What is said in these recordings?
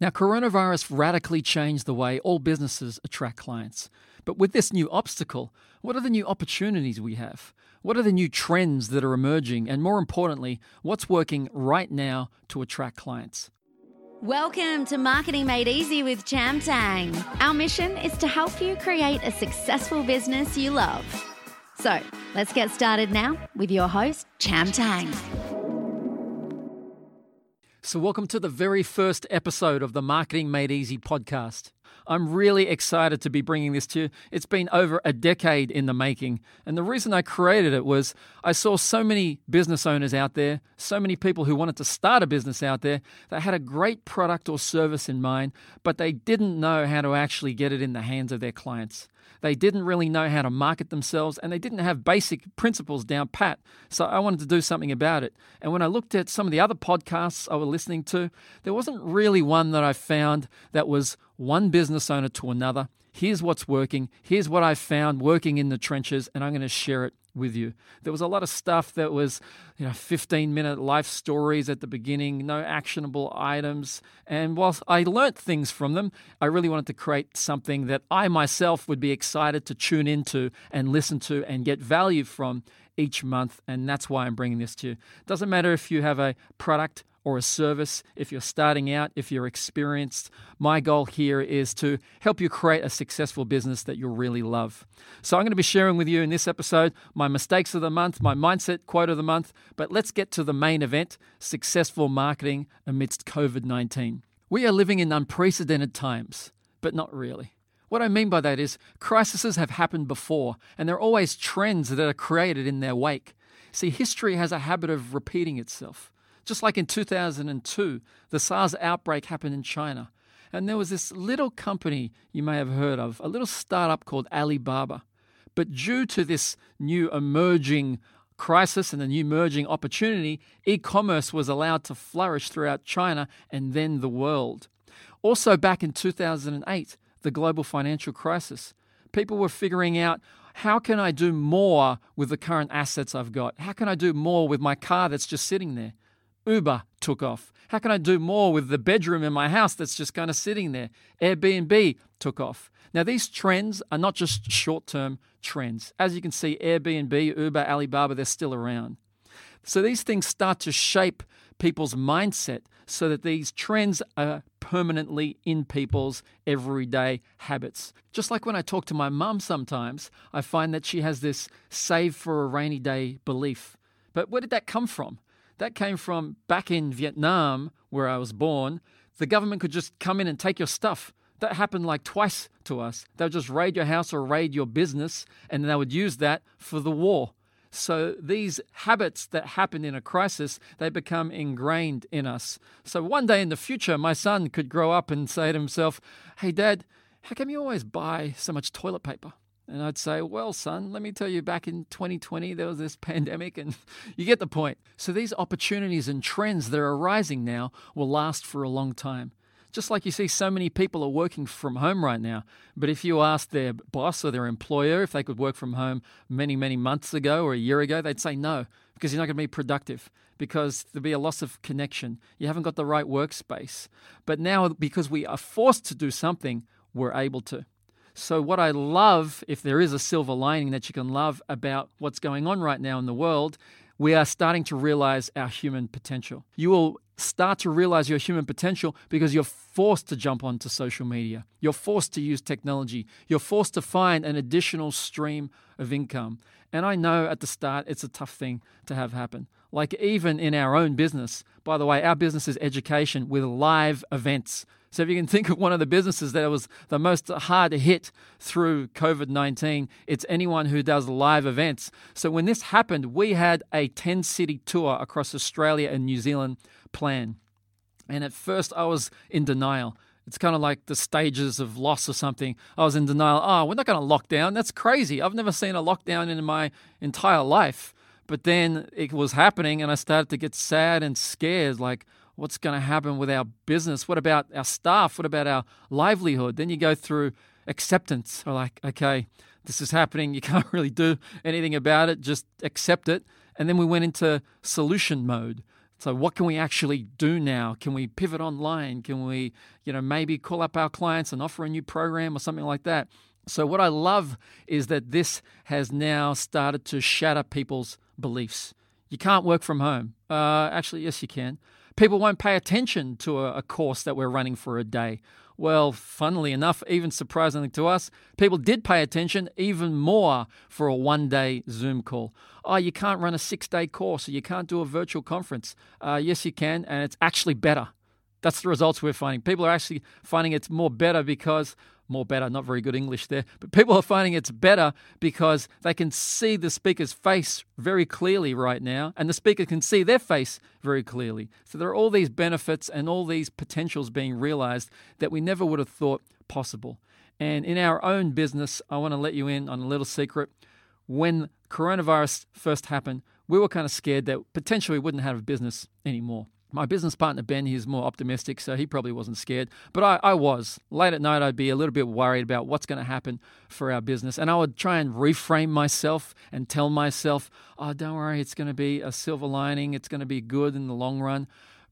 Now, coronavirus radically changed the way all businesses attract clients. But with this new obstacle, what are the new opportunities we have? What are the new trends that are emerging? And more importantly, what's working right now to attract clients? Welcome to Marketing Made Easy with Cham Tang. Our mission is to help you create a successful business you love. So let's get started now with your host, Cham Tang. So, welcome to the very first episode of the Marketing Made Easy podcast. I'm really excited to be bringing this to you. It's been over a decade in the making. And the reason I created it was I saw so many business owners out there, so many people who wanted to start a business out there that had a great product or service in mind, but they didn't know how to actually get it in the hands of their clients. They didn't really know how to market themselves and they didn't have basic principles down pat. So I wanted to do something about it. And when I looked at some of the other podcasts I was listening to, there wasn't really one that I found that was one business owner to another. Here's what's working. Here's what I found working in the trenches, and I'm going to share it with you. There was a lot of stuff that was, you know, 15 minute life stories at the beginning, no actionable items. And whilst I learnt things from them, I really wanted to create something that I myself would be excited to tune into and listen to and get value from each month. And that's why I'm bringing this to you. Doesn't matter if you have a product or a service, if you're starting out, if you're experienced, my goal here is to help you create a successful business that you'll really love. So, I'm going to be sharing with you in this episode my mistakes of the month, my mindset quote of the month, but let's get to the main event successful marketing amidst COVID 19. We are living in unprecedented times, but not really. What I mean by that is crises have happened before, and there are always trends that are created in their wake. See, history has a habit of repeating itself. Just like in 2002, the SARS outbreak happened in China. And there was this little company you may have heard of, a little startup called Alibaba. But due to this new emerging crisis and the new emerging opportunity, e commerce was allowed to flourish throughout China and then the world. Also, back in 2008, the global financial crisis, people were figuring out how can I do more with the current assets I've got? How can I do more with my car that's just sitting there? Uber took off. How can I do more with the bedroom in my house that's just kind of sitting there? Airbnb took off. Now, these trends are not just short term trends. As you can see, Airbnb, Uber, Alibaba, they're still around. So these things start to shape people's mindset so that these trends are permanently in people's everyday habits. Just like when I talk to my mum sometimes, I find that she has this save for a rainy day belief. But where did that come from? That came from back in Vietnam, where I was born. The government could just come in and take your stuff. That happened like twice to us. They would just raid your house or raid your business, and they would use that for the war. So these habits that happen in a crisis, they become ingrained in us. So one day in the future, my son could grow up and say to himself, Hey, Dad, how come you always buy so much toilet paper? And I'd say, well, son, let me tell you, back in 2020, there was this pandemic, and you get the point. So these opportunities and trends that are arising now will last for a long time. Just like you see, so many people are working from home right now. But if you asked their boss or their employer if they could work from home many, many months ago or a year ago, they'd say no, because you're not going to be productive, because there'll be a loss of connection. You haven't got the right workspace. But now, because we are forced to do something, we're able to. So, what I love, if there is a silver lining that you can love about what's going on right now in the world, we are starting to realize our human potential. You will start to realize your human potential because you're forced to jump onto social media. You're forced to use technology. You're forced to find an additional stream of income. And I know at the start it's a tough thing to have happen. Like even in our own business, by the way, our business is education with live events. So if you can think of one of the businesses that was the most hard hit through COVID 19, it's anyone who does live events. So when this happened, we had a 10 city tour across Australia and New Zealand planned. And at first, I was in denial. It's kind of like the stages of loss or something. I was in denial. Oh, we're not going to lock down. That's crazy. I've never seen a lockdown in my entire life. But then it was happening, and I started to get sad and scared like, what's going to happen with our business? What about our staff? What about our livelihood? Then you go through acceptance, or like, okay, this is happening. You can't really do anything about it. Just accept it. And then we went into solution mode. So what can we actually do now? Can we pivot online? Can we, you know, maybe call up our clients and offer a new program or something like that? So what I love is that this has now started to shatter people's beliefs. You can't work from home. Uh, actually, yes, you can. People won't pay attention to a, a course that we're running for a day. Well, funnily enough, even surprisingly to us, people did pay attention even more for a one day Zoom call. Oh, you can't run a six day course or you can't do a virtual conference. Uh, yes, you can, and it's actually better. That's the results we're finding. People are actually finding it's more better because more better, not very good English there, but people are finding it's better because they can see the speaker's face very clearly right now, and the speaker can see their face very clearly. So there are all these benefits and all these potentials being realized that we never would have thought possible. And in our own business, I want to let you in on a little secret. When coronavirus first happened, we were kind of scared that potentially we wouldn't have a business anymore. My business partner, Ben, he's more optimistic, so he probably wasn't scared. But I, I was. Late at night, I'd be a little bit worried about what's going to happen for our business. And I would try and reframe myself and tell myself, oh, don't worry, it's going to be a silver lining. It's going to be good in the long run.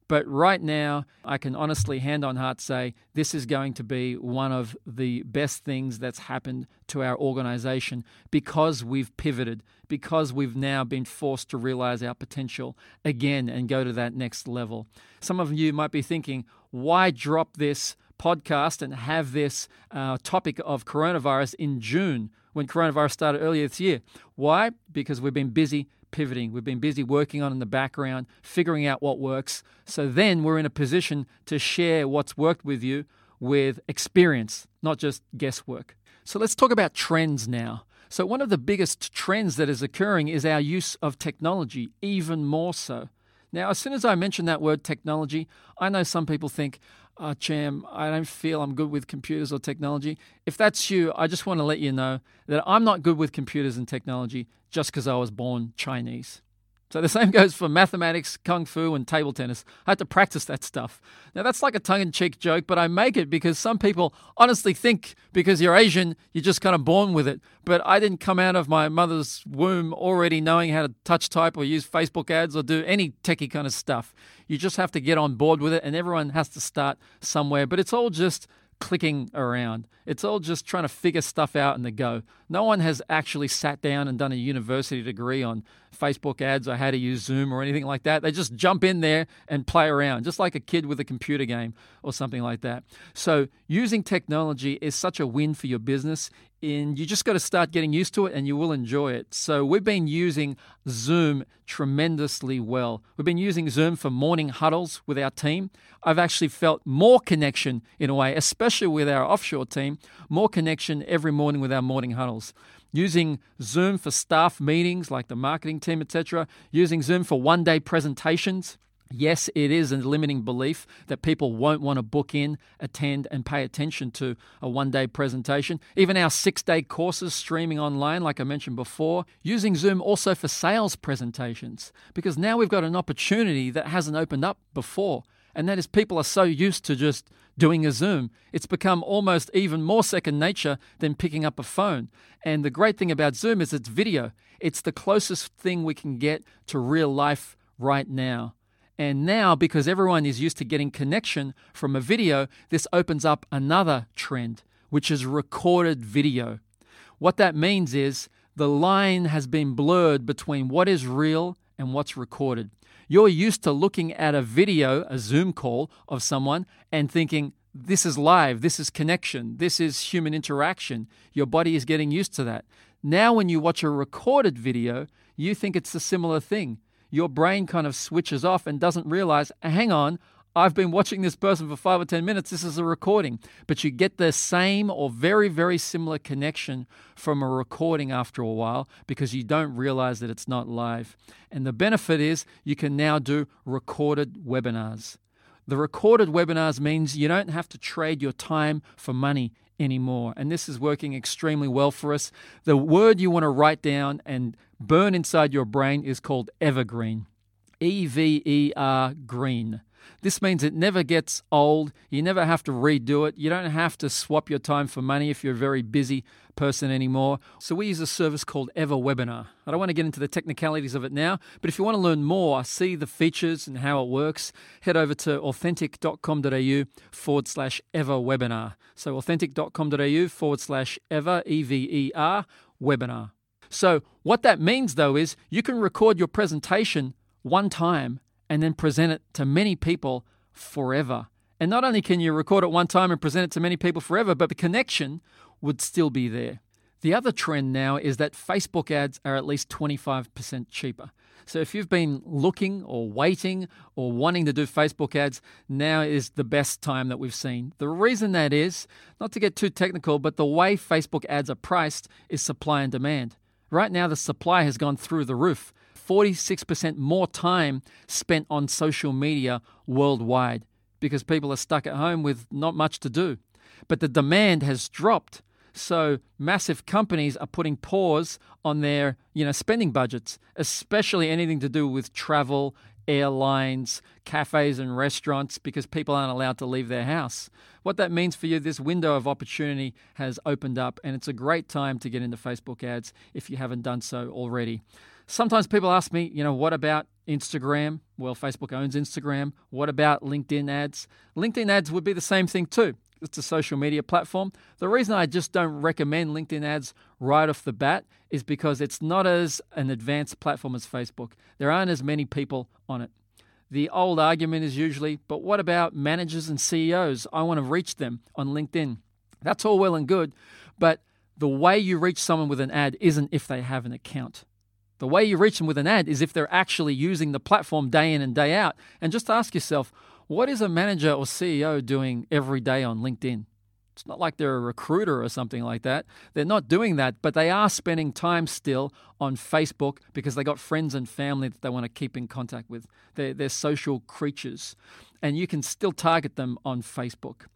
But right now, I can honestly, hand on heart, say this is going to be one of the best things that's happened to our organization because we've pivoted, because we've now been forced to realize our potential again and go to that next level. Some of you might be thinking, why drop this podcast and have this uh, topic of coronavirus in June when coronavirus started earlier this year? Why? Because we've been busy pivoting. We've been busy working on in the background, figuring out what works. So then we're in a position to share what's worked with you with experience, not just guesswork. So let's talk about trends now. So, one of the biggest trends that is occurring is our use of technology, even more so. Now, as soon as I mention that word technology, I know some people think, oh, Cham, I don't feel I'm good with computers or technology. If that's you, I just want to let you know that I'm not good with computers and technology just because I was born Chinese. So the same goes for mathematics, kung fu, and table tennis. I had to practice that stuff. Now that's like a tongue-in-cheek joke, but I make it because some people honestly think because you're Asian, you're just kind of born with it. But I didn't come out of my mother's womb already knowing how to touch type or use Facebook ads or do any techie kind of stuff. You just have to get on board with it, and everyone has to start somewhere. But it's all just clicking around. It's all just trying to figure stuff out in the go. No one has actually sat down and done a university degree on Facebook ads or how to use Zoom or anything like that. They just jump in there and play around, just like a kid with a computer game or something like that. So, using technology is such a win for your business and you just got to start getting used to it and you will enjoy it. So, we've been using Zoom tremendously well. We've been using Zoom for morning huddles with our team. I've actually felt more connection in a way, especially with our offshore team, more connection every morning with our morning huddles. Using Zoom for staff meetings like the marketing team, etc., using Zoom for one day presentations Yes, it is a limiting belief that people won't want to book in, attend, and pay attention to a one day presentation. Even our six day courses streaming online, like I mentioned before, using Zoom also for sales presentations, because now we've got an opportunity that hasn't opened up before. And that is people are so used to just doing a Zoom. It's become almost even more second nature than picking up a phone. And the great thing about Zoom is it's video, it's the closest thing we can get to real life right now. And now, because everyone is used to getting connection from a video, this opens up another trend, which is recorded video. What that means is the line has been blurred between what is real and what's recorded. You're used to looking at a video, a Zoom call of someone, and thinking, this is live, this is connection, this is human interaction. Your body is getting used to that. Now, when you watch a recorded video, you think it's a similar thing your brain kind of switches off and doesn't realize, hang on, I've been watching this person for five or 10 minutes. This is a recording. But you get the same or very, very similar connection from a recording after a while because you don't realize that it's not live. And the benefit is you can now do recorded webinars. The recorded webinars means you don't have to trade your time for money anymore. And this is working extremely well for us. The word you want to write down and burn inside your brain is called evergreen. E V E R green. This means it never gets old. You never have to redo it. You don't have to swap your time for money if you're a very busy person anymore. So we use a service called EverWebinar. I don't want to get into the technicalities of it now, but if you want to learn more, see the features and how it works, head over to authentic.com.au forward slash EverWebinar. So authentic.com.au forward slash Ever, E V E R, webinar. So what that means though is you can record your presentation one time and then present it to many people forever. And not only can you record it one time and present it to many people forever, but the connection would still be there. The other trend now is that Facebook ads are at least 25% cheaper. So if you've been looking or waiting or wanting to do Facebook ads, now is the best time that we've seen. The reason that is, not to get too technical, but the way Facebook ads are priced is supply and demand. Right now, the supply has gone through the roof. 46% more time spent on social media worldwide because people are stuck at home with not much to do. But the demand has dropped. So massive companies are putting pause on their, you know, spending budgets, especially anything to do with travel, airlines, cafes and restaurants because people aren't allowed to leave their house. What that means for you, this window of opportunity has opened up and it's a great time to get into Facebook ads if you haven't done so already. Sometimes people ask me, you know, what about Instagram? Well, Facebook owns Instagram. What about LinkedIn ads? LinkedIn ads would be the same thing too. It's a social media platform. The reason I just don't recommend LinkedIn ads right off the bat is because it's not as an advanced platform as Facebook. There aren't as many people on it. The old argument is usually, but what about managers and CEOs? I want to reach them on LinkedIn. That's all well and good, but the way you reach someone with an ad isn't if they have an account. The way you reach them with an ad is if they're actually using the platform day in and day out. And just ask yourself, what is a manager or CEO doing every day on LinkedIn? It's not like they're a recruiter or something like that. They're not doing that, but they are spending time still on Facebook because they got friends and family that they want to keep in contact with. They're, they're social creatures, and you can still target them on Facebook.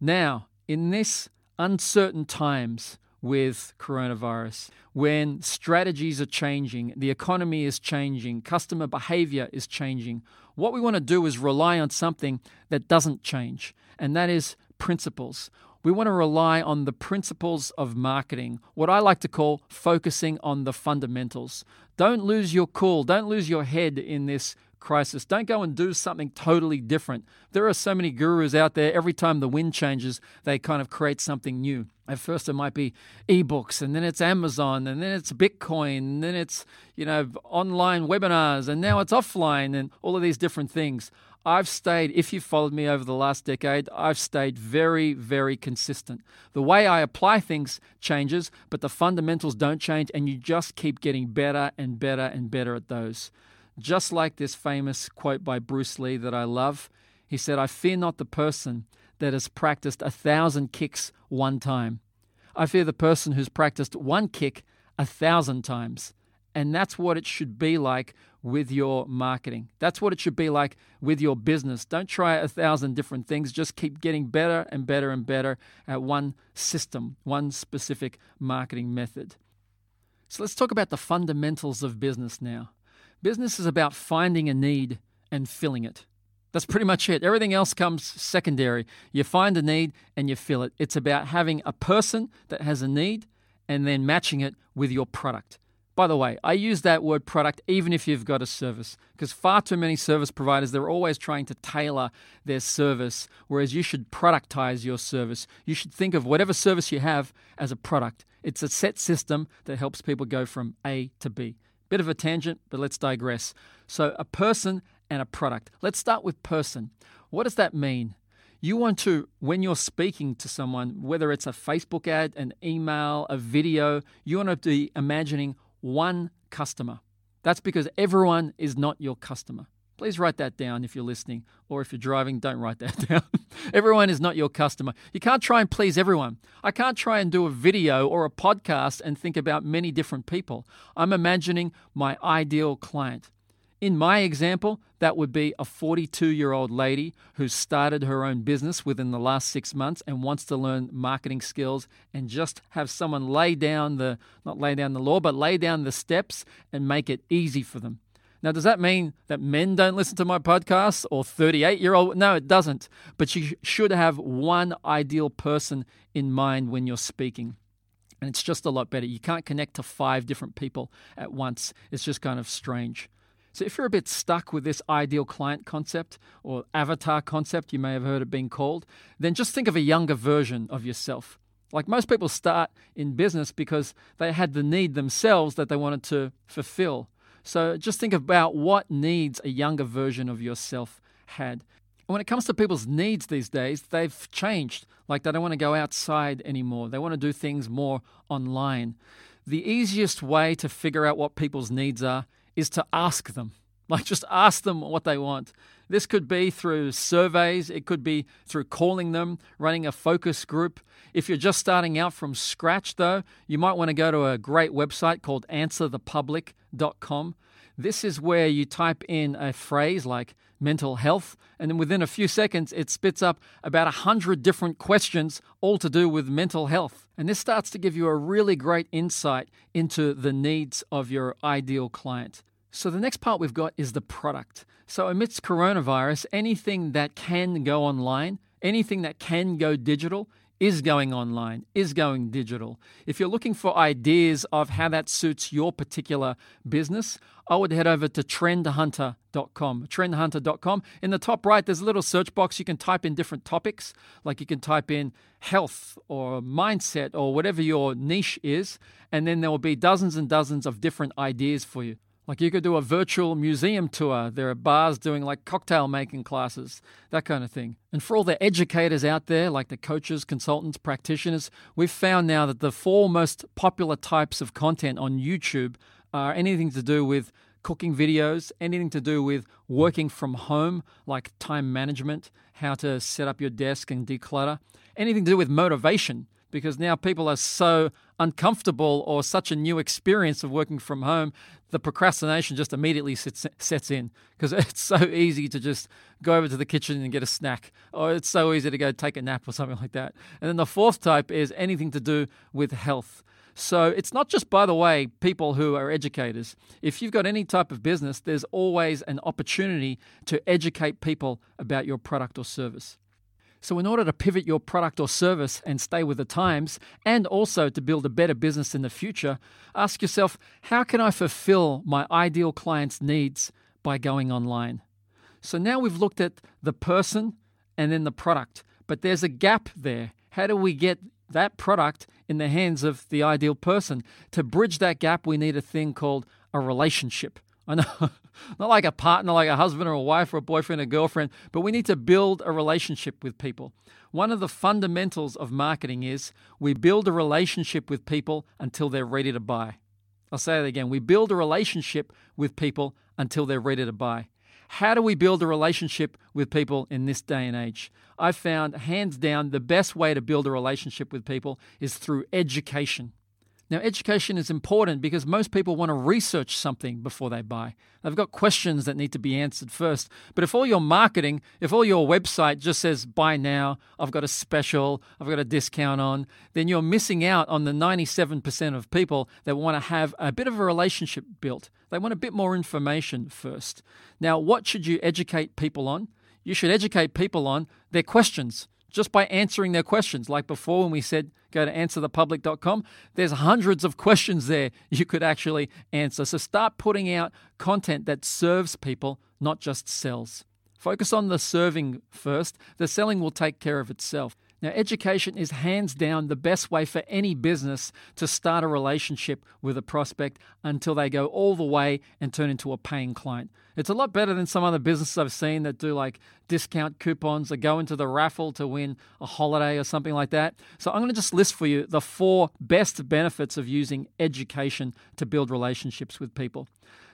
Now, in this uncertain times, with coronavirus, when strategies are changing, the economy is changing, customer behavior is changing, what we want to do is rely on something that doesn't change, and that is principles. We want to rely on the principles of marketing, what I like to call focusing on the fundamentals. Don't lose your cool, don't lose your head in this crisis. Don't go and do something totally different. There are so many gurus out there. Every time the wind changes, they kind of create something new. At first, it might be ebooks, and then it's Amazon, and then it's Bitcoin, and then it's you know online webinars, and now it's offline, and all of these different things. I've stayed, if you've followed me over the last decade, I've stayed very, very consistent. The way I apply things changes, but the fundamentals don't change, and you just keep getting better and better and better at those. Just like this famous quote by Bruce Lee that I love, he said, I fear not the person that has practiced a thousand kicks one time. I fear the person who's practiced one kick a thousand times. And that's what it should be like with your marketing. That's what it should be like with your business. Don't try a thousand different things. Just keep getting better and better and better at one system, one specific marketing method. So let's talk about the fundamentals of business now. Business is about finding a need and filling it. That's pretty much it. Everything else comes secondary. You find a need and you fill it. It's about having a person that has a need and then matching it with your product. By the way, I use that word product even if you've got a service, because far too many service providers, they're always trying to tailor their service, whereas you should productize your service. You should think of whatever service you have as a product. It's a set system that helps people go from A to B. Bit of a tangent, but let's digress. So, a person and a product. Let's start with person. What does that mean? You want to, when you're speaking to someone, whether it's a Facebook ad, an email, a video, you want to be imagining one customer. That's because everyone is not your customer. Please write that down if you're listening, or if you're driving, don't write that down. everyone is not your customer. You can't try and please everyone. I can't try and do a video or a podcast and think about many different people. I'm imagining my ideal client. In my example, that would be a 42 year old lady who started her own business within the last six months and wants to learn marketing skills and just have someone lay down the, not lay down the law, but lay down the steps and make it easy for them. Now, does that mean that men don't listen to my podcast or 38 year old? No, it doesn't. But you should have one ideal person in mind when you're speaking. And it's just a lot better. You can't connect to five different people at once. It's just kind of strange. So, if you're a bit stuck with this ideal client concept or avatar concept, you may have heard it being called, then just think of a younger version of yourself. Like most people start in business because they had the need themselves that they wanted to fulfill. So just think about what needs a younger version of yourself had. And when it comes to people's needs these days, they've changed. Like they don't want to go outside anymore, they want to do things more online. The easiest way to figure out what people's needs are is to ask them. Like just ask them what they want. This could be through surveys, it could be through calling them, running a focus group. If you're just starting out from scratch, though, you might want to go to a great website called answerthepublic.com. This is where you type in a phrase like mental health, and then within a few seconds, it spits up about 100 different questions, all to do with mental health. And this starts to give you a really great insight into the needs of your ideal client. So, the next part we've got is the product. So, amidst coronavirus, anything that can go online, anything that can go digital, is going online, is going digital. If you're looking for ideas of how that suits your particular business, I would head over to trendhunter.com. Trendhunter.com. In the top right, there's a little search box. You can type in different topics, like you can type in health or mindset or whatever your niche is, and then there will be dozens and dozens of different ideas for you. Like you could do a virtual museum tour. There are bars doing like cocktail making classes, that kind of thing. And for all the educators out there, like the coaches, consultants, practitioners, we've found now that the four most popular types of content on YouTube are anything to do with cooking videos, anything to do with working from home, like time management, how to set up your desk and declutter, anything to do with motivation, because now people are so uncomfortable or such a new experience of working from home, the procrastination just immediately sits, sets in because it's so easy to just go over to the kitchen and get a snack, or it's so easy to go take a nap or something like that. And then the fourth type is anything to do with health. So it's not just, by the way, people who are educators. If you've got any type of business, there's always an opportunity to educate people about your product or service. So, in order to pivot your product or service and stay with the times, and also to build a better business in the future, ask yourself how can I fulfill my ideal client's needs by going online? So, now we've looked at the person and then the product, but there's a gap there. How do we get that product in the hands of the ideal person? To bridge that gap, we need a thing called a relationship. I know, not like a partner, like a husband or a wife or a boyfriend or girlfriend, but we need to build a relationship with people. One of the fundamentals of marketing is we build a relationship with people until they're ready to buy. I'll say it again. We build a relationship with people until they're ready to buy. How do we build a relationship with people in this day and age? I've found, hands down, the best way to build a relationship with people is through education. Now, education is important because most people want to research something before they buy. They've got questions that need to be answered first. But if all your marketing, if all your website just says buy now, I've got a special, I've got a discount on, then you're missing out on the 97% of people that want to have a bit of a relationship built. They want a bit more information first. Now, what should you educate people on? You should educate people on their questions just by answering their questions. Like before, when we said go to answerthepublic.com, there's hundreds of questions there you could actually answer. So start putting out content that serves people, not just sells. Focus on the serving first, the selling will take care of itself. Now, education is hands down the best way for any business to start a relationship with a prospect until they go all the way and turn into a paying client. It's a lot better than some other businesses I've seen that do like discount coupons or go into the raffle to win a holiday or something like that. So, I'm going to just list for you the four best benefits of using education to build relationships with people.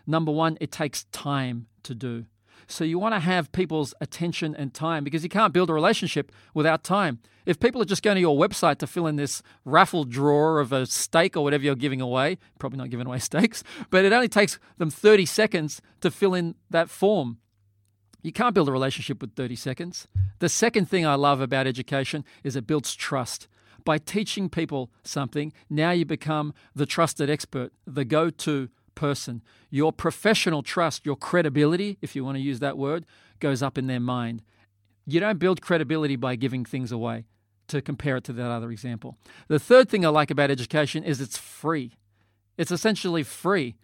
Number one, it takes time to do. So you want to have people's attention and time because you can't build a relationship without time. If people are just going to your website to fill in this raffle drawer of a steak or whatever you're giving away, probably not giving away steaks, but it only takes them 30 seconds to fill in that form. You can't build a relationship with 30 seconds. The second thing I love about education is it builds trust. By teaching people something, now you become the trusted expert, the go to person. Your professional trust, your credibility, if you want to use that word, goes up in their mind. You don't build credibility by giving things away, to compare it to that other example. The third thing I like about education is it's free. It's essentially free.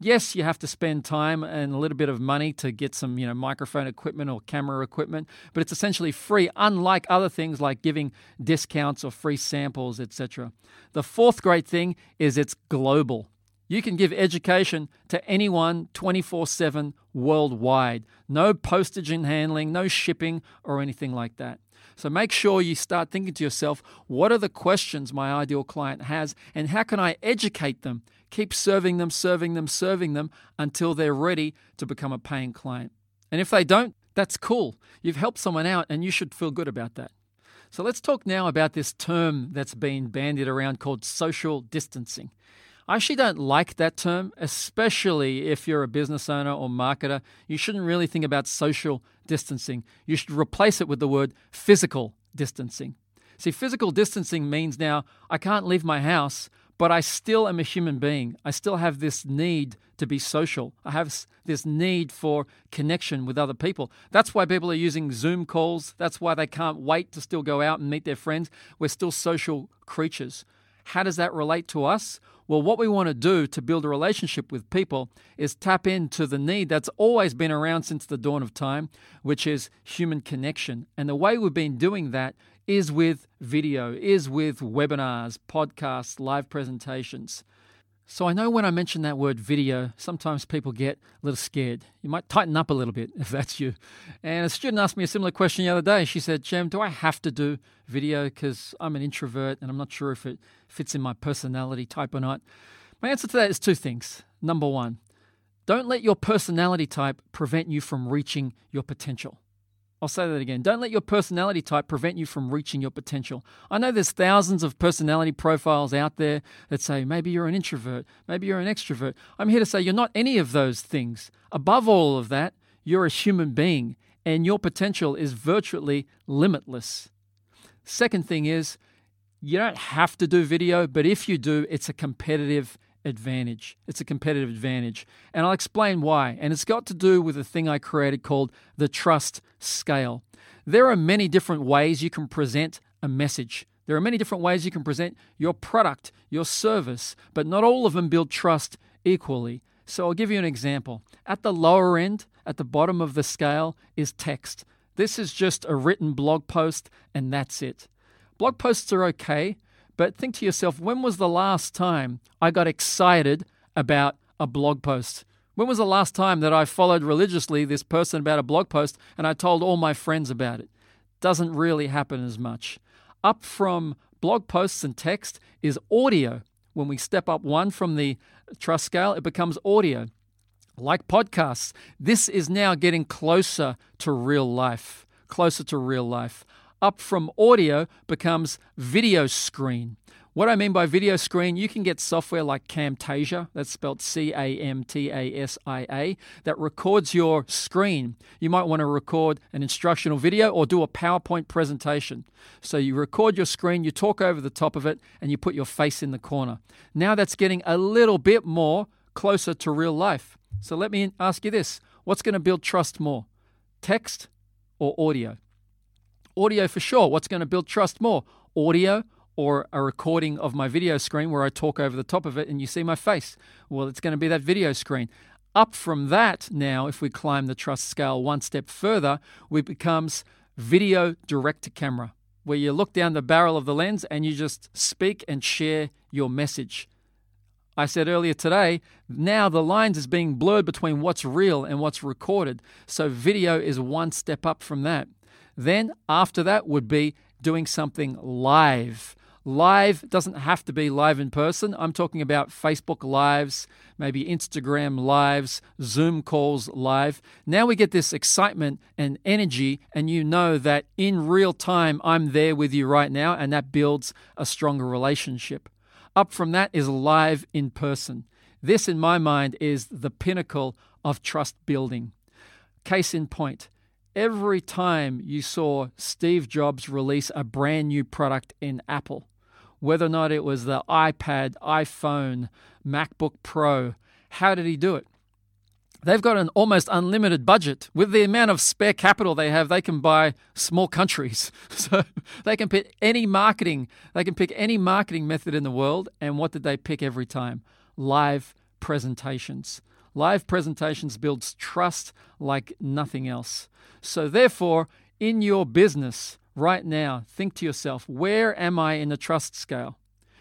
Yes, you have to spend time and a little bit of money to get some, you know, microphone equipment or camera equipment, but it's essentially free, unlike other things like giving discounts or free samples, etc. The fourth great thing is it's global. You can give education to anyone 24 7 worldwide. No postage and handling, no shipping, or anything like that. So make sure you start thinking to yourself what are the questions my ideal client has, and how can I educate them Keep serving them, serving them, serving them until they're ready to become a paying client. And if they don't, that's cool. You've helped someone out and you should feel good about that. So let's talk now about this term that's been bandied around called social distancing. I actually don't like that term, especially if you're a business owner or marketer. You shouldn't really think about social distancing. You should replace it with the word physical distancing. See, physical distancing means now I can't leave my house, but I still am a human being. I still have this need to be social. I have this need for connection with other people. That's why people are using Zoom calls. That's why they can't wait to still go out and meet their friends. We're still social creatures. How does that relate to us? Well, what we want to do to build a relationship with people is tap into the need that's always been around since the dawn of time, which is human connection. And the way we've been doing that is with video, is with webinars, podcasts, live presentations. So I know when I mention that word video, sometimes people get a little scared. You might tighten up a little bit if that's you. And a student asked me a similar question the other day. She said, Cham, do I have to do video because I'm an introvert and I'm not sure if it fits in my personality type or not? My answer to that is two things. Number one, don't let your personality type prevent you from reaching your potential. I'll say that again. Don't let your personality type prevent you from reaching your potential. I know there's thousands of personality profiles out there that say maybe you're an introvert, maybe you're an extrovert. I'm here to say you're not any of those things. Above all of that, you're a human being and your potential is virtually limitless. Second thing is, you don't have to do video, but if you do, it's a competitive advantage. It's a competitive advantage. And I'll explain why. And it's got to do with a thing I created called the trust scale. There are many different ways you can present a message. There are many different ways you can present your product, your service, but not all of them build trust equally. So I'll give you an example. At the lower end, at the bottom of the scale, is text. This is just a written blog post, and that's it. Blog posts are okay, but think to yourself, when was the last time I got excited about a blog post? When was the last time that I followed religiously this person about a blog post and I told all my friends about it? Doesn't really happen as much. Up from blog posts and text is audio. When we step up one from the trust scale, it becomes audio. Like podcasts, this is now getting closer to real life. Closer to real life up from audio becomes video screen. What I mean by video screen, you can get software like Camtasia, that's spelled C A M T A S I A, that records your screen. You might want to record an instructional video or do a PowerPoint presentation. So you record your screen, you talk over the top of it, and you put your face in the corner. Now that's getting a little bit more closer to real life. So let me ask you this what's going to build trust more, text or audio? Audio for sure. What's going to build trust more? Audio or a recording of my video screen where I talk over the top of it and you see my face? Well, it's going to be that video screen. Up from that, now, if we climb the trust scale one step further, it becomes video direct to camera, where you look down the barrel of the lens and you just speak and share your message. I said earlier today, now the lines is being blurred between what's real and what's recorded. So video is one step up from that. Then, after that, would be doing something live. Live doesn't have to be live in person. I'm talking about Facebook Lives, maybe Instagram Lives, Zoom calls live. Now we get this excitement and energy, and you know that in real time, I'm there with you right now, and that builds a stronger relationship. Up from that is live in person. This, in my mind, is the pinnacle of trust building. Case in point, every time you saw Steve Jobs release a brand new product in Apple, whether or not it was the iPad, iPhone, MacBook Pro, How did he do it? They've got an almost unlimited budget. With the amount of spare capital they have, they can buy small countries. So they can pick any marketing, they can pick any marketing method in the world. And what did they pick every time? Live presentations. Live presentations builds trust like nothing else. So therefore, in your business right now, think to yourself, where am I in the trust scale?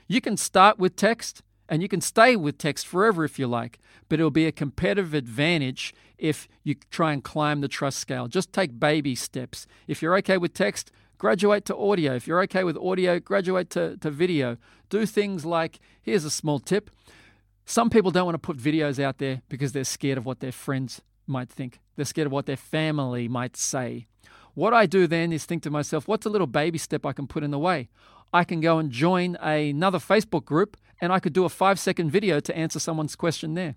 You can start with text and you can stay with text forever if you like, but it'll be a competitive advantage if you try and climb the trust scale. Just take baby steps. If you're okay with text, graduate to audio. If you're okay with audio, graduate to, to video. Do things like here's a small tip. Some people don't want to put videos out there because they're scared of what their friends might think, they're scared of what their family might say. What I do then is think to myself, what's a little baby step I can put in the way? I can go and join another Facebook group and I could do a five second video to answer someone's question there.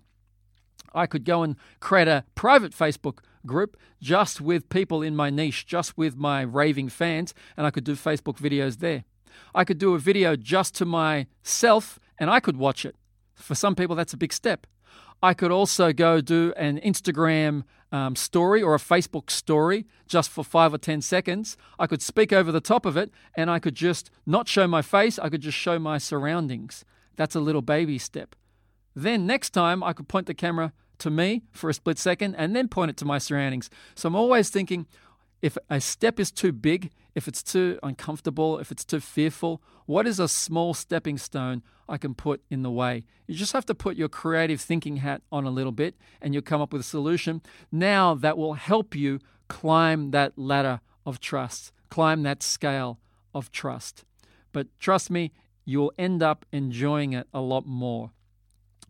I could go and create a private Facebook group just with people in my niche, just with my raving fans, and I could do Facebook videos there. I could do a video just to myself and I could watch it. For some people, that's a big step. I could also go do an Instagram um, story or a Facebook story just for five or 10 seconds. I could speak over the top of it and I could just not show my face, I could just show my surroundings. That's a little baby step. Then next time, I could point the camera to me for a split second and then point it to my surroundings. So I'm always thinking if a step is too big, if it's too uncomfortable, if it's too fearful, what is a small stepping stone I can put in the way? You just have to put your creative thinking hat on a little bit and you'll come up with a solution. Now that will help you climb that ladder of trust, climb that scale of trust. But trust me, you'll end up enjoying it a lot more.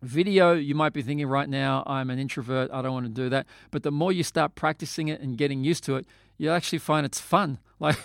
Video, you might be thinking right now, I'm an introvert, I don't want to do that. But the more you start practicing it and getting used to it, you actually find it's fun. Like,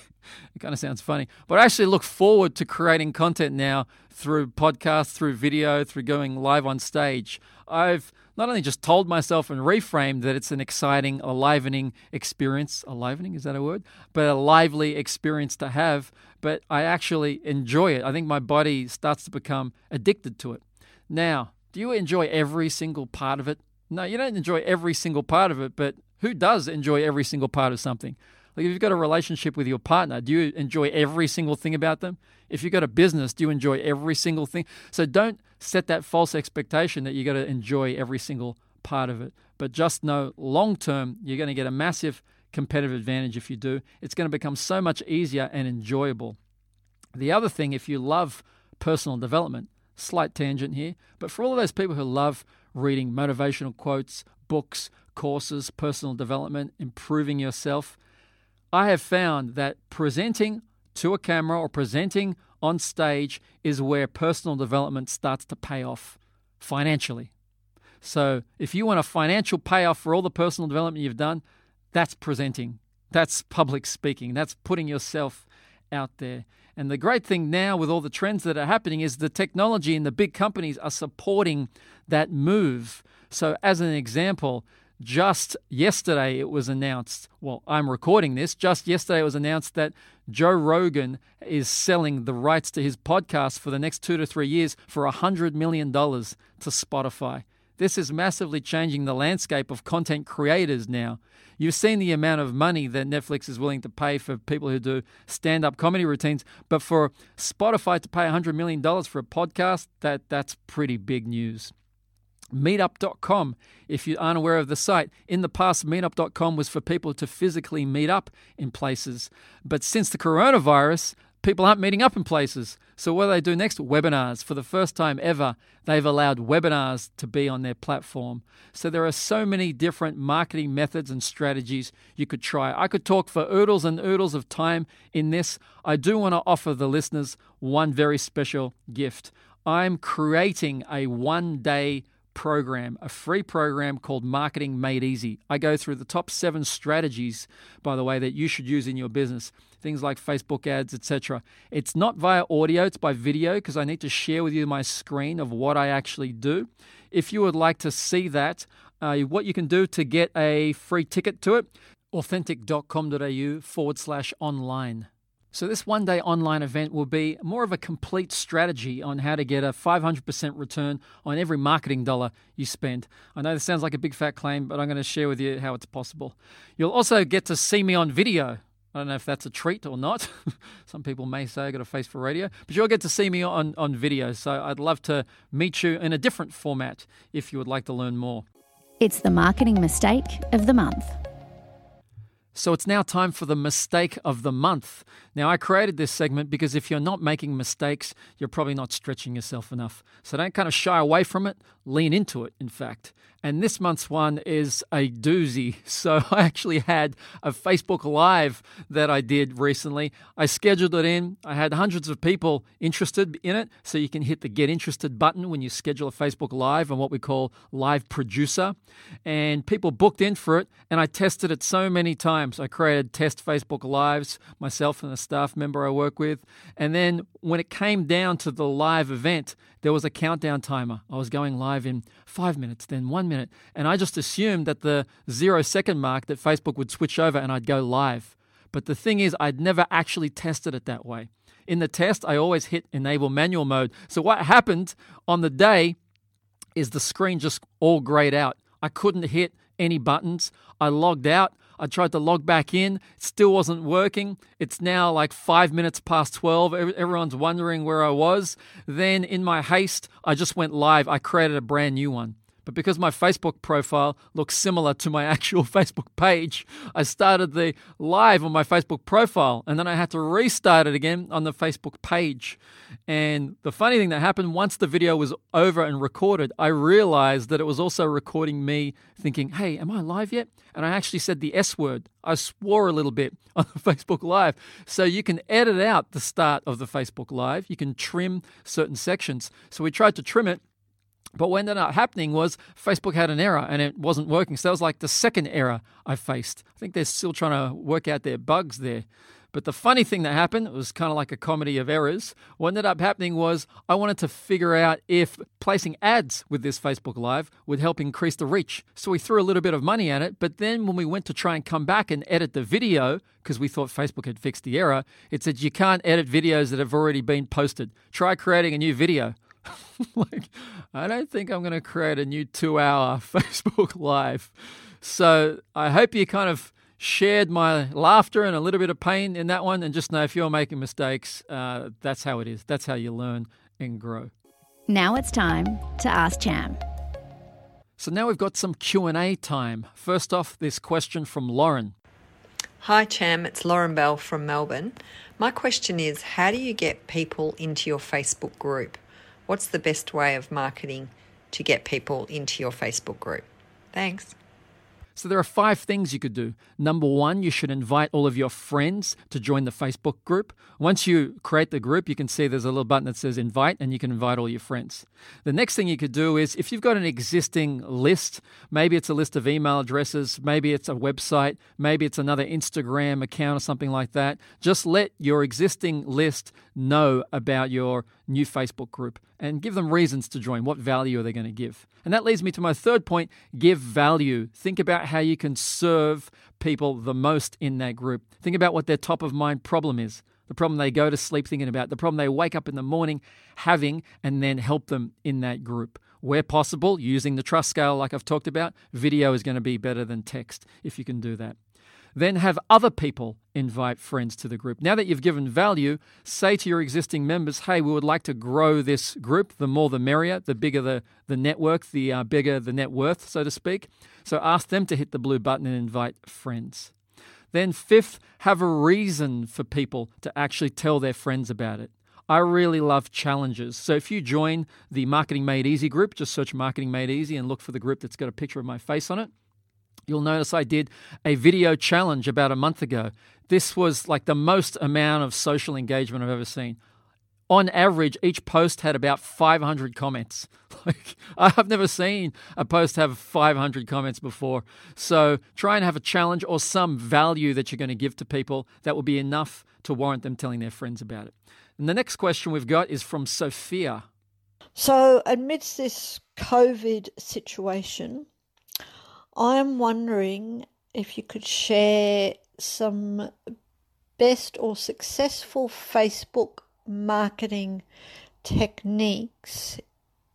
it kind of sounds funny, but I actually look forward to creating content now through podcasts, through video, through going live on stage. I've not only just told myself and reframed that it's an exciting, alivening experience. Alivening, is that a word? But a lively experience to have, but I actually enjoy it. I think my body starts to become addicted to it. Now, do you enjoy every single part of it? No, you don't enjoy every single part of it, but who does enjoy every single part of something? Like if you've got a relationship with your partner, do you enjoy every single thing about them? If you've got a business, do you enjoy every single thing? So don't set that false expectation that you're going to enjoy every single part of it. But just know long term, you're going to get a massive competitive advantage if you do. It's going to become so much easier and enjoyable. The other thing, if you love personal development, slight tangent here, but for all of those people who love reading motivational quotes, books, courses, personal development, improving yourself, I have found that presenting to a camera or presenting on stage is where personal development starts to pay off financially. So, if you want a financial payoff for all the personal development you've done, that's presenting. That's public speaking. That's putting yourself out there. And the great thing now with all the trends that are happening is the technology and the big companies are supporting that move. So, as an example, just yesterday it was announced, well, I'm recording this, just yesterday it was announced that Joe Rogan is selling the rights to his podcast for the next two to three years for $100 million to Spotify. This is massively changing the landscape of content creators now. You've seen the amount of money that Netflix is willing to pay for people who do stand up comedy routines, but for Spotify to pay $100 million for a podcast, that, that's pretty big news. Meetup.com, if you aren't aware of the site, in the past, Meetup.com was for people to physically meet up in places. But since the coronavirus, people aren't meeting up in places. So, what do they do next? Webinars. For the first time ever, they've allowed webinars to be on their platform. So, there are so many different marketing methods and strategies you could try. I could talk for oodles and oodles of time in this. I do want to offer the listeners one very special gift. I'm creating a one day program, a free program called Marketing Made Easy. I go through the top seven strategies, by the way, that you should use in your business. Things like Facebook ads, etc. It's not via audio, it's by video because I need to share with you my screen of what I actually do. If you would like to see that, uh, what you can do to get a free ticket to it, authentic.com.au forward slash online. So, this one day online event will be more of a complete strategy on how to get a 500% return on every marketing dollar you spend. I know this sounds like a big fat claim, but I'm going to share with you how it's possible. You'll also get to see me on video. I don't know if that's a treat or not. Some people may say I got a face for radio, but you'll get to see me on, on video. So, I'd love to meet you in a different format if you would like to learn more. It's the marketing mistake of the month. So it's now time for the mistake of the month. Now, I created this segment because if you're not making mistakes, you're probably not stretching yourself enough. So don't kind of shy away from it, lean into it, in fact. And this month's one is a doozy. So I actually had a Facebook Live that I did recently. I scheduled it in. I had hundreds of people interested in it. So you can hit the Get Interested button when you schedule a Facebook Live on what we call Live Producer. And people booked in for it. And I tested it so many times. I created test Facebook Lives myself and a staff member I work with. And then when it came down to the live event, there was a countdown timer. I was going live in five minutes, then one minute. And I just assumed that the zero second mark that Facebook would switch over and I'd go live. But the thing is, I'd never actually tested it that way. In the test, I always hit enable manual mode. So what happened on the day is the screen just all grayed out. I couldn't hit any buttons. I logged out. I tried to log back in, still wasn't working. It's now like five minutes past 12. Everyone's wondering where I was. Then, in my haste, I just went live. I created a brand new one. But because my Facebook profile looks similar to my actual Facebook page, I started the live on my Facebook profile and then I had to restart it again on the Facebook page. And the funny thing that happened once the video was over and recorded, I realized that it was also recording me thinking, hey, am I live yet? And I actually said the S word. I swore a little bit on the Facebook Live. So you can edit out the start of the Facebook Live, you can trim certain sections. So we tried to trim it but what ended up happening was Facebook had an error and it wasn't working. So that was like the second error I faced. I think they're still trying to work out their bugs there. But the funny thing that happened, it was kind of like a comedy of errors. What ended up happening was I wanted to figure out if placing ads with this Facebook Live would help increase the reach. So we threw a little bit of money at it. But then when we went to try and come back and edit the video, because we thought Facebook had fixed the error, it said you can't edit videos that have already been posted. Try creating a new video. like, I don't think I'm going to create a new two hour Facebook Live. So I hope you kind of shared my laughter and a little bit of pain in that one. And just know if you're making mistakes, uh, that's how it is. That's how you learn and grow. Now it's time to ask Cham. So now we've got some Q&A time. First off, this question from Lauren. Hi Cham, it's Lauren Bell from Melbourne. My question is how do you get people into your Facebook group? What's the best way of marketing to get people into your Facebook group? Thanks. So there are five things you could do. Number one, you should invite all of your friends to join the Facebook group. Once you create the group, you can see there's a little button that says invite, and you can invite all your friends. The next thing you could do is if you've got an existing list, maybe it's a list of email addresses, maybe it's a website, maybe it's another Instagram account or something like that, just let your existing list know about your new Facebook group and give them reasons to join. What value are they going to give? And that leads me to my third point give value. Think about how you can serve people the most in that group. Think about what their top of mind problem is the problem they go to sleep thinking about, the problem they wake up in the morning having, and then help them in that group. Where possible, using the trust scale like I've talked about, video is going to be better than text if you can do that. Then have other people invite friends to the group. Now that you've given value, say to your existing members, hey, we would like to grow this group. The more the merrier, the bigger the, the network, the uh, bigger the net worth, so to speak. So ask them to hit the blue button and invite friends. Then, fifth, have a reason for people to actually tell their friends about it. I really love challenges. So if you join the Marketing Made Easy group, just search Marketing Made Easy and look for the group that's got a picture of my face on it. You'll notice I did a video challenge about a month ago. This was like the most amount of social engagement I've ever seen. On average, each post had about 500 comments. Like I've never seen a post have 500 comments before. So try and have a challenge or some value that you're going to give to people that will be enough to warrant them telling their friends about it. And the next question we've got is from Sophia. So, amidst this COVID situation, I'm wondering if you could share some best or successful Facebook marketing techniques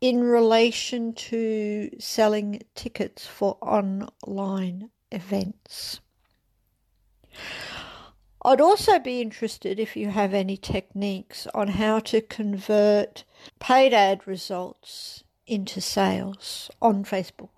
in relation to selling tickets for online events. I'd also be interested if you have any techniques on how to convert paid ad results into sales on Facebook.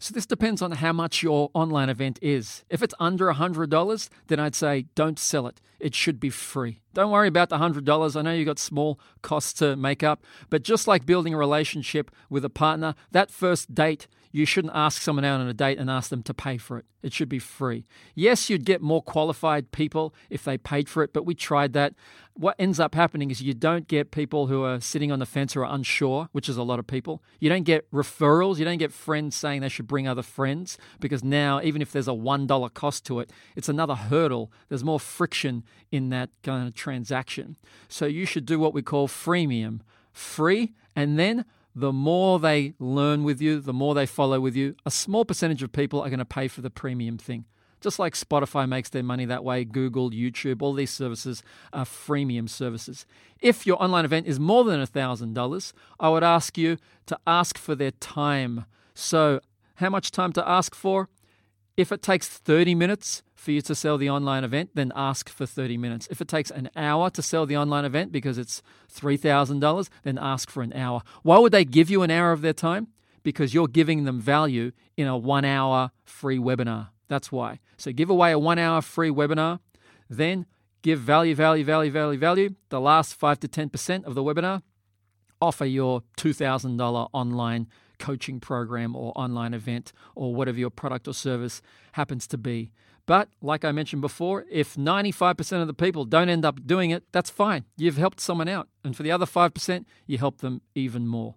So this depends on how much your online event is. If it's under $100, then I'd say don't sell it. It should be free. Don't worry about the $100. I know you've got small costs to make up, but just like building a relationship with a partner, that first date you shouldn't ask someone out on a date and ask them to pay for it. It should be free. Yes, you'd get more qualified people if they paid for it, but we tried that. What ends up happening is you don't get people who are sitting on the fence or are unsure, which is a lot of people. You don't get referrals. You don't get friends saying they should bring other friends because now, even if there's a $1 cost to it, it's another hurdle. There's more friction in that kind of transaction. So you should do what we call freemium free and then the more they learn with you, the more they follow with you, a small percentage of people are going to pay for the premium thing. Just like Spotify makes their money that way, Google, YouTube, all these services are freemium services. If your online event is more than $1,000, I would ask you to ask for their time. So, how much time to ask for? If it takes 30 minutes for you to sell the online event, then ask for 30 minutes. If it takes an hour to sell the online event because it's $3,000, then ask for an hour. Why would they give you an hour of their time? Because you're giving them value in a one hour free webinar. That's why. So give away a one hour free webinar, then give value, value, value, value, value. The last 5 to 10% of the webinar, offer your $2,000 online coaching program or online event or whatever your product or service happens to be. But like I mentioned before, if 95% of the people don't end up doing it, that's fine. You've helped someone out. And for the other 5%, you help them even more.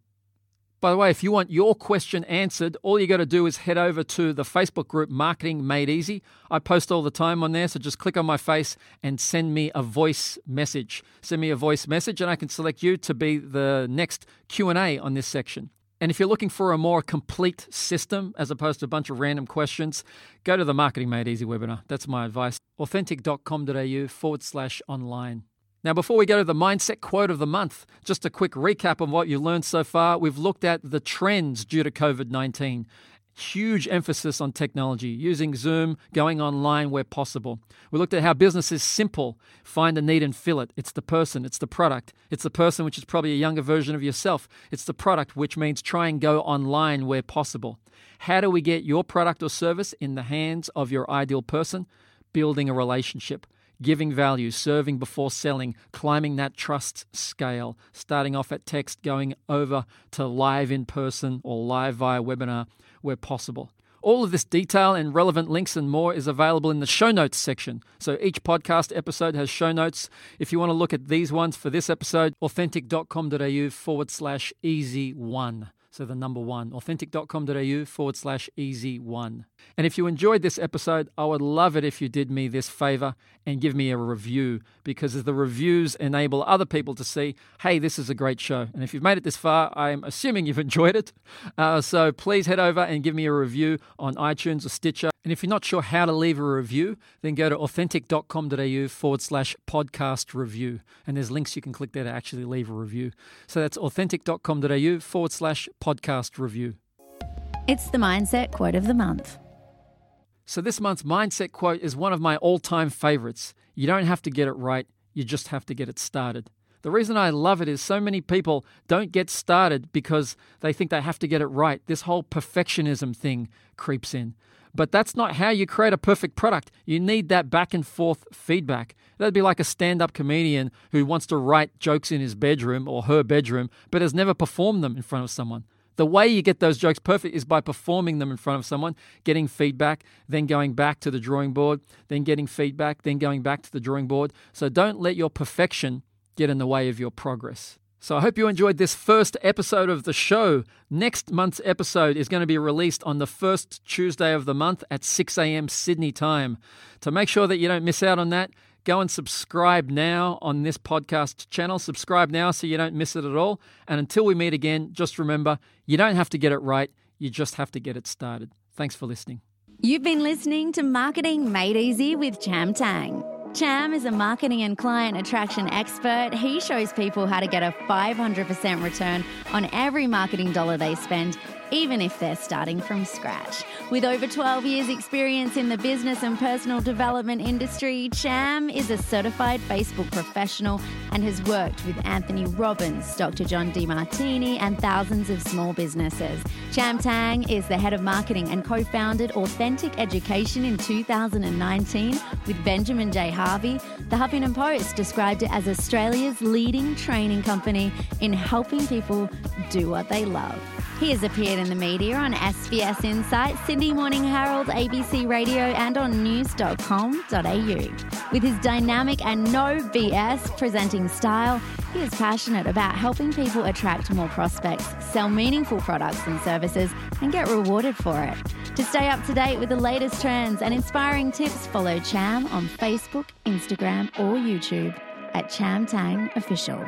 By the way, if you want your question answered, all you got to do is head over to the Facebook group Marketing Made Easy. I post all the time on there, so just click on my face and send me a voice message. Send me a voice message and I can select you to be the next Q&A on this section. And if you're looking for a more complete system as opposed to a bunch of random questions, go to the Marketing Made Easy webinar. That's my advice. Authentic.com.au forward slash online. Now, before we go to the mindset quote of the month, just a quick recap of what you learned so far. We've looked at the trends due to COVID 19 huge emphasis on technology, using Zoom, going online where possible. We looked at how business is simple find the need and fill it. It's the person, it's the product. It's the person, which is probably a younger version of yourself. It's the product, which means try and go online where possible. How do we get your product or service in the hands of your ideal person? Building a relationship giving value, serving before selling, climbing that trust scale, starting off at text, going over to live in person or live via webinar where possible. All of this detail and relevant links and more is available in the show notes section. So each podcast episode has show notes. If you want to look at these ones for this episode, authentic.com.au forward slash easy one. So the number one, authentic.com.au forward slash easy one. And if you enjoyed this episode, I would love it if you did me this favor and give me a review because the reviews enable other people to see, hey, this is a great show. And if you've made it this far, I'm assuming you've enjoyed it. Uh, so please head over and give me a review on iTunes or Stitcher. And if you're not sure how to leave a review, then go to authentic.com.au forward slash podcast review. And there's links you can click there to actually leave a review. So that's authentic.com.au forward slash podcast review. It's the mindset quote of the month. So, this month's mindset quote is one of my all time favorites. You don't have to get it right, you just have to get it started. The reason I love it is so many people don't get started because they think they have to get it right. This whole perfectionism thing creeps in. But that's not how you create a perfect product. You need that back and forth feedback. That'd be like a stand up comedian who wants to write jokes in his bedroom or her bedroom, but has never performed them in front of someone. The way you get those jokes perfect is by performing them in front of someone, getting feedback, then going back to the drawing board, then getting feedback, then going back to the drawing board. So don't let your perfection get in the way of your progress. So I hope you enjoyed this first episode of the show. Next month's episode is going to be released on the first Tuesday of the month at 6 a.m. Sydney time. To make sure that you don't miss out on that, Go and subscribe now on this podcast channel. Subscribe now so you don't miss it at all. And until we meet again, just remember you don't have to get it right, you just have to get it started. Thanks for listening. You've been listening to Marketing Made Easy with Cham Tang. Cham is a marketing and client attraction expert. He shows people how to get a 500% return on every marketing dollar they spend even if they're starting from scratch. With over 12 years' experience in the business and personal development industry, Cham is a certified Facebook professional and has worked with Anthony Robbins, Dr. John Demartini, and thousands of small businesses. Cham Tang is the head of marketing and co founded Authentic Education in 2019 with Benjamin J. Harvey. The Huffington Post described it as Australia's leading training company in helping people do what they love. He has appeared in the media on SBS Insight, Sydney Morning Herald, ABC Radio, and on news.com.au. With his dynamic and no BS presenting style, he is passionate about helping people attract more prospects, sell meaningful products and services, and get rewarded for it. To stay up to date with the latest trends and inspiring tips, follow Cham on Facebook, Instagram, or YouTube at Cham Tang Official.